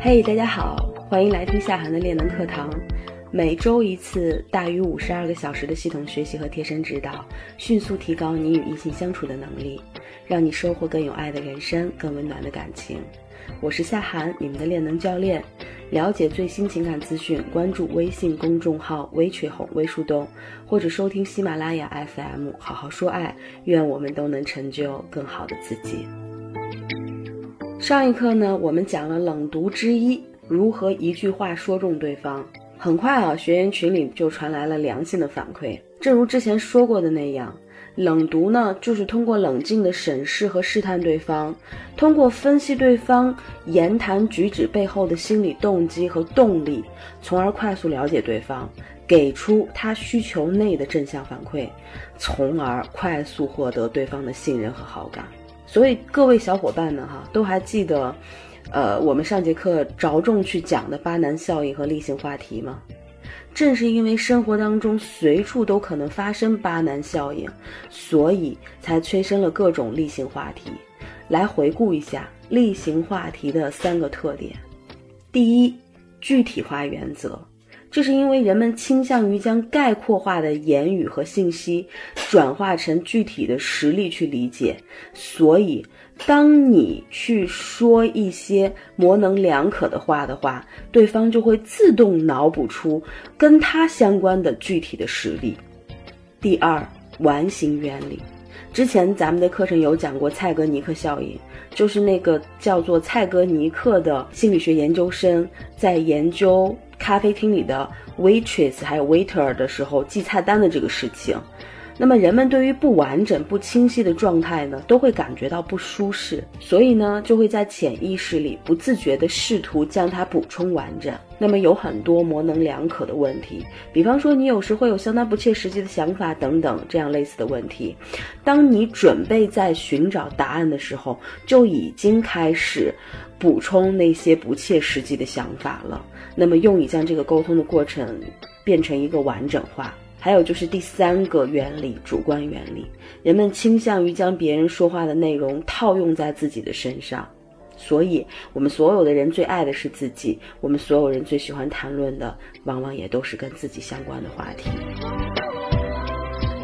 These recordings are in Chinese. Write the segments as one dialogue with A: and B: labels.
A: 嘿，大家好，欢迎来听夏涵的练能课堂。每周一次，大于五十二个小时的系统学习和贴身指导，迅速提高你与异性相处的能力，让你收获更有爱的人生，更温暖的感情。我是夏涵，你们的练能教练。了解最新情感资讯，关注微信公众号“微吹红微树洞”，或者收听喜马拉雅 FM“ 好好说爱”。愿我们都能成就更好的自己。上一课呢，我们讲了冷读之一，如何一句话说中对方。很快啊，学员群里就传来了良性的反馈。正如之前说过的那样。冷读呢，就是通过冷静的审视和试探对方，通过分析对方言谈举止背后的心理动机和动力，从而快速了解对方，给出他需求内的正向反馈，从而快速获得对方的信任和好感。所以各位小伙伴们哈，都还记得，呃，我们上节课着重去讲的巴南效应和例行话题吗？正是因为生活当中随处都可能发生巴南效应，所以才催生了各种例行话题。来回顾一下例行话题的三个特点：第一，具体化原则，这是因为人们倾向于将概括化的言语和信息转化成具体的实例去理解，所以。当你去说一些模棱两可的话的话，对方就会自动脑补出跟他相关的具体的实例。第二，完形原理，之前咱们的课程有讲过蔡格尼克效应，就是那个叫做蔡格尼克的心理学研究生在研究咖啡厅里的 waitress 还有 waiter 的时候记菜单的这个事情。那么人们对于不完整、不清晰的状态呢，都会感觉到不舒适，所以呢，就会在潜意识里不自觉地试图将它补充完整。那么有很多模棱两可的问题，比方说你有时会有相当不切实际的想法等等这样类似的问题。当你准备在寻找答案的时候，就已经开始补充那些不切实际的想法了。那么用以将这个沟通的过程变成一个完整化。还有就是第三个原理，主观原理，人们倾向于将别人说话的内容套用在自己的身上，所以我们所有的人最爱的是自己，我们所有人最喜欢谈论的，往往也都是跟自己相关的话题。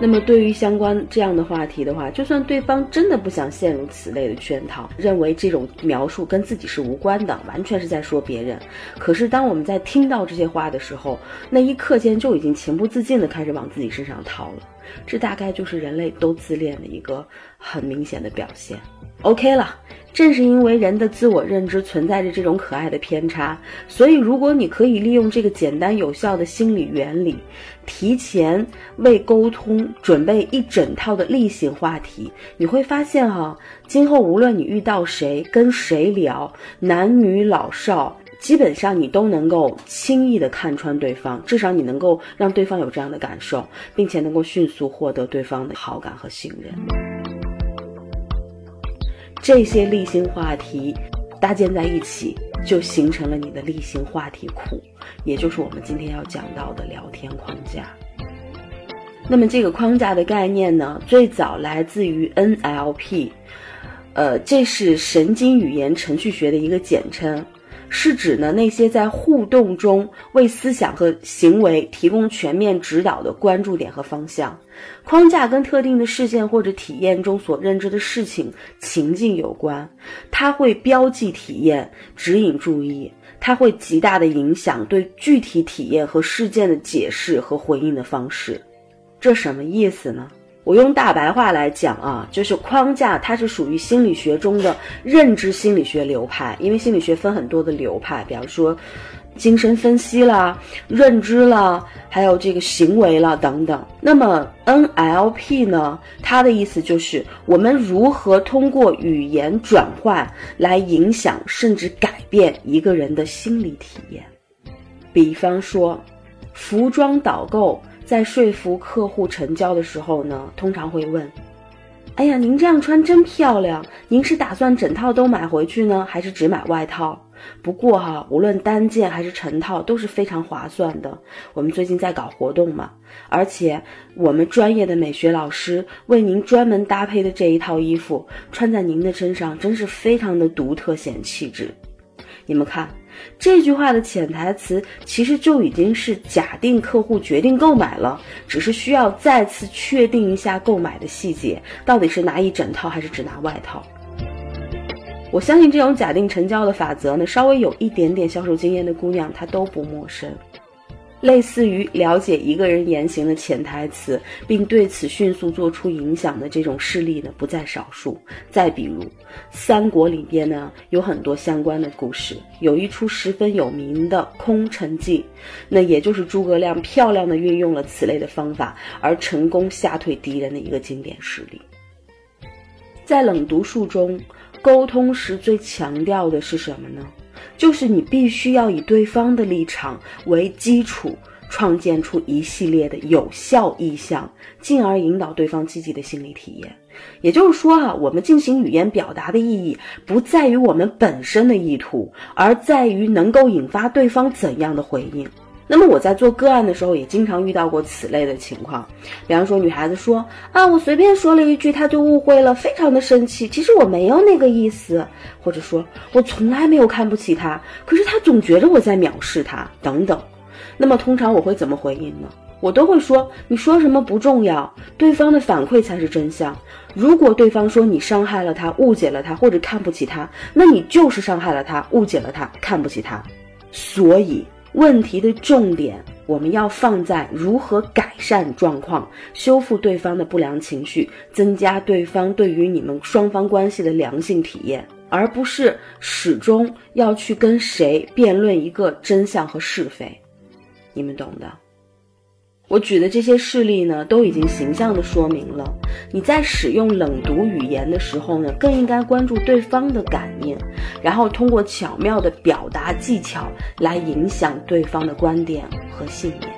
A: 那么，对于相关这样的话题的话，就算对方真的不想陷入此类的圈套，认为这种描述跟自己是无关的，完全是在说别人。可是，当我们在听到这些话的时候，那一刻间就已经情不自禁的开始往自己身上套了。这大概就是人类都自恋的一个很明显的表现。OK 了。正是因为人的自我认知存在着这种可爱的偏差，所以如果你可以利用这个简单有效的心理原理，提前为沟通准备一整套的例行话题，你会发现哈，今后无论你遇到谁，跟谁聊，男女老少，基本上你都能够轻易的看穿对方，至少你能够让对方有这样的感受，并且能够迅速获得对方的好感和信任。这些例行话题搭建在一起，就形成了你的例行话题库，也就是我们今天要讲到的聊天框架。那么这个框架的概念呢，最早来自于 NLP，呃，这是神经语言程序学的一个简称。是指呢那些在互动中为思想和行为提供全面指导的关注点和方向框架，跟特定的事件或者体验中所认知的事情情境有关。它会标记体验，指引注意，它会极大的影响对具体体验和事件的解释和回应的方式。这什么意思呢？我用大白话来讲啊，就是框架，它是属于心理学中的认知心理学流派。因为心理学分很多的流派，比方说精神分析啦、认知啦，还有这个行为啦等等。那么 NLP 呢，它的意思就是我们如何通过语言转换来影响甚至改变一个人的心理体验。比方说，服装导购。在说服客户成交的时候呢，通常会问：“哎呀，您这样穿真漂亮，您是打算整套都买回去呢，还是只买外套？不过哈，无论单件还是成套都是非常划算的。我们最近在搞活动嘛，而且我们专业的美学老师为您专门搭配的这一套衣服，穿在您的身上真是非常的独特显气质。你们看。”这句话的潜台词其实就已经是假定客户决定购买了，只是需要再次确定一下购买的细节，到底是拿一整套还是只拿外套。我相信这种假定成交的法则呢，稍微有一点点销售经验的姑娘她都不陌生。类似于了解一个人言行的潜台词，并对此迅速做出影响的这种事例呢，不在少数。再比如，三国里边呢有很多相关的故事，有一出十分有名的《空城计》，那也就是诸葛亮漂亮的运用了此类的方法，而成功吓退敌人的一个经典事例。在冷读术中，沟通时最强调的是什么呢？就是你必须要以对方的立场为基础，创建出一系列的有效意向，进而引导对方积极的心理体验。也就是说啊，我们进行语言表达的意义不在于我们本身的意图，而在于能够引发对方怎样的回应。那么我在做个案的时候，也经常遇到过此类的情况。比方说，女孩子说：“啊，我随便说了一句，他就误会了，非常的生气。其实我没有那个意思。”或者说：“我从来没有看不起他，可是他总觉得我在藐视他。”等等。那么通常我会怎么回应呢？我都会说：“你说什么不重要，对方的反馈才是真相。如果对方说你伤害了他、误解了他或者看不起他，那你就是伤害了他、误解了他、看不起他。所以。”问题的重点，我们要放在如何改善状况，修复对方的不良情绪，增加对方对于你们双方关系的良性体验，而不是始终要去跟谁辩论一个真相和是非。你们懂的。我举的这些事例呢，都已经形象的说明了，你在使用冷读语言的时候呢，更应该关注对方的感应，然后通过巧妙的表达技巧来影响对方的观点和信念。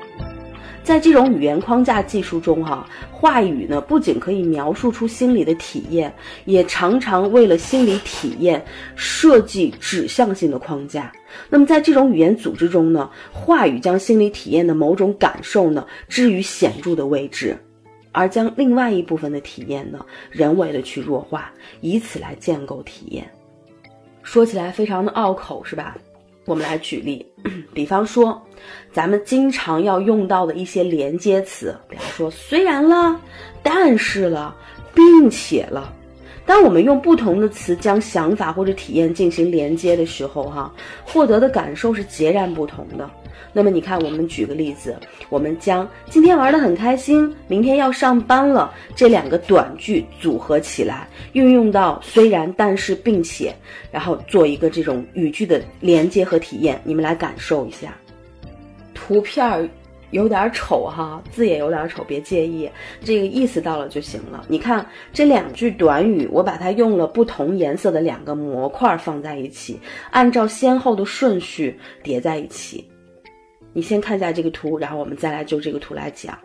A: 在这种语言框架技术中，哈，话语呢不仅可以描述出心理的体验，也常常为了心理体验设计指向性的框架。那么在这种语言组织中呢，话语将心理体验的某种感受呢置于显著的位置，而将另外一部分的体验呢人为的去弱化，以此来建构体验。说起来非常的拗口，是吧？我们来举例，比方说，咱们经常要用到的一些连接词，比方说虽然了，但是了，并且了。当我们用不同的词将想法或者体验进行连接的时候，哈，获得的感受是截然不同的。那么你看，我们举个例子，我们将今天玩的很开心，明天要上班了这两个短句组合起来，运用到虽然、但是、并且，然后做一个这种语句的连接和体验，你们来感受一下。图片有点丑哈，字也有点丑，别介意，这个意思到了就行了。你看这两句短语，我把它用了不同颜色的两个模块放在一起，按照先后的顺序叠在一起。你先看一下这个图，然后我们再来就这个图来讲。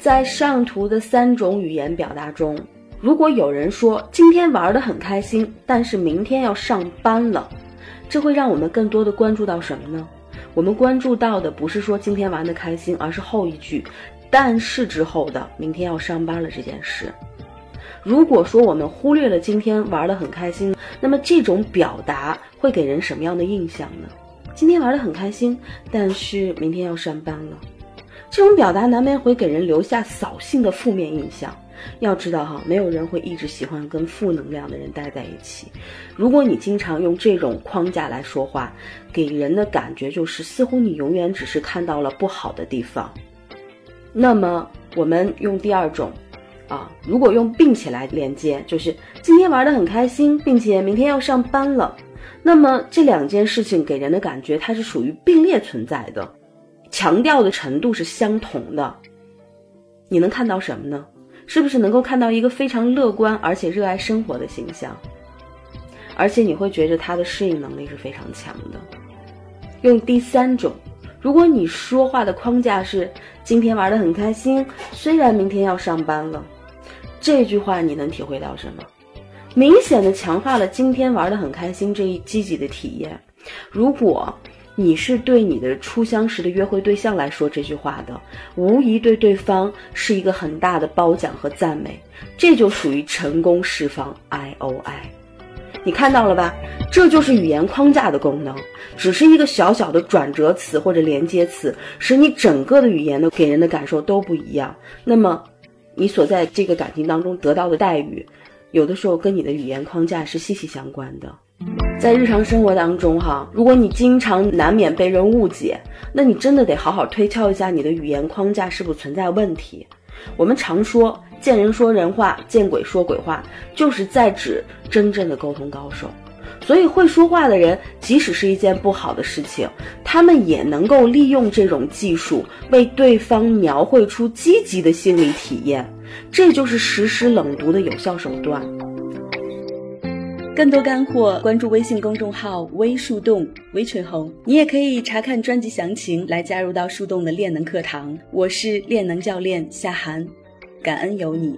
A: 在上图的三种语言表达中，如果有人说今天玩的很开心，但是明天要上班了，这会让我们更多的关注到什么呢？我们关注到的不是说今天玩的开心，而是后一句“但是”之后的明天要上班了这件事。如果说我们忽略了今天玩的很开心，那么这种表达会给人什么样的印象呢？今天玩的很开心，但是明天要上班了，这种表达难免会给人留下扫兴的负面印象。要知道哈，没有人会一直喜欢跟负能量的人待在一起。如果你经常用这种框架来说话，给人的感觉就是似乎你永远只是看到了不好的地方。那么我们用第二种。啊，如果用并且来连接，就是今天玩的很开心，并且明天要上班了，那么这两件事情给人的感觉它是属于并列存在的，强调的程度是相同的。你能看到什么呢？是不是能够看到一个非常乐观而且热爱生活的形象？而且你会觉得他的适应能力是非常强的。用第三种。如果你说话的框架是今天玩的很开心，虽然明天要上班了，这句话你能体会到什么？明显的强化了今天玩的很开心这一积极的体验。如果你是对你的初相识的约会对象来说这句话的，无疑对对方是一个很大的褒奖和赞美，这就属于成功释放 I O I。你看到了吧？这就是语言框架的功能，只是一个小小的转折词或者连接词，使你整个的语言的给人的感受都不一样。那么，你所在这个感情当中得到的待遇，有的时候跟你的语言框架是息息相关的。在日常生活当中，哈，如果你经常难免被人误解，那你真的得好好推敲一下你的语言框架是不是存在问题。我们常说见人说人话，见鬼说鬼话，就是在指真正的沟通高手。所以，会说话的人，即使是一件不好的事情，他们也能够利用这种技术，为对方描绘出积极的心理体验。这就是实施冷读的有效手段。
B: 更多干货，关注微信公众号“微树洞”微吹红，你也可以查看专辑详情，来加入到树洞的练能课堂。我是练能教练夏涵，感恩有你。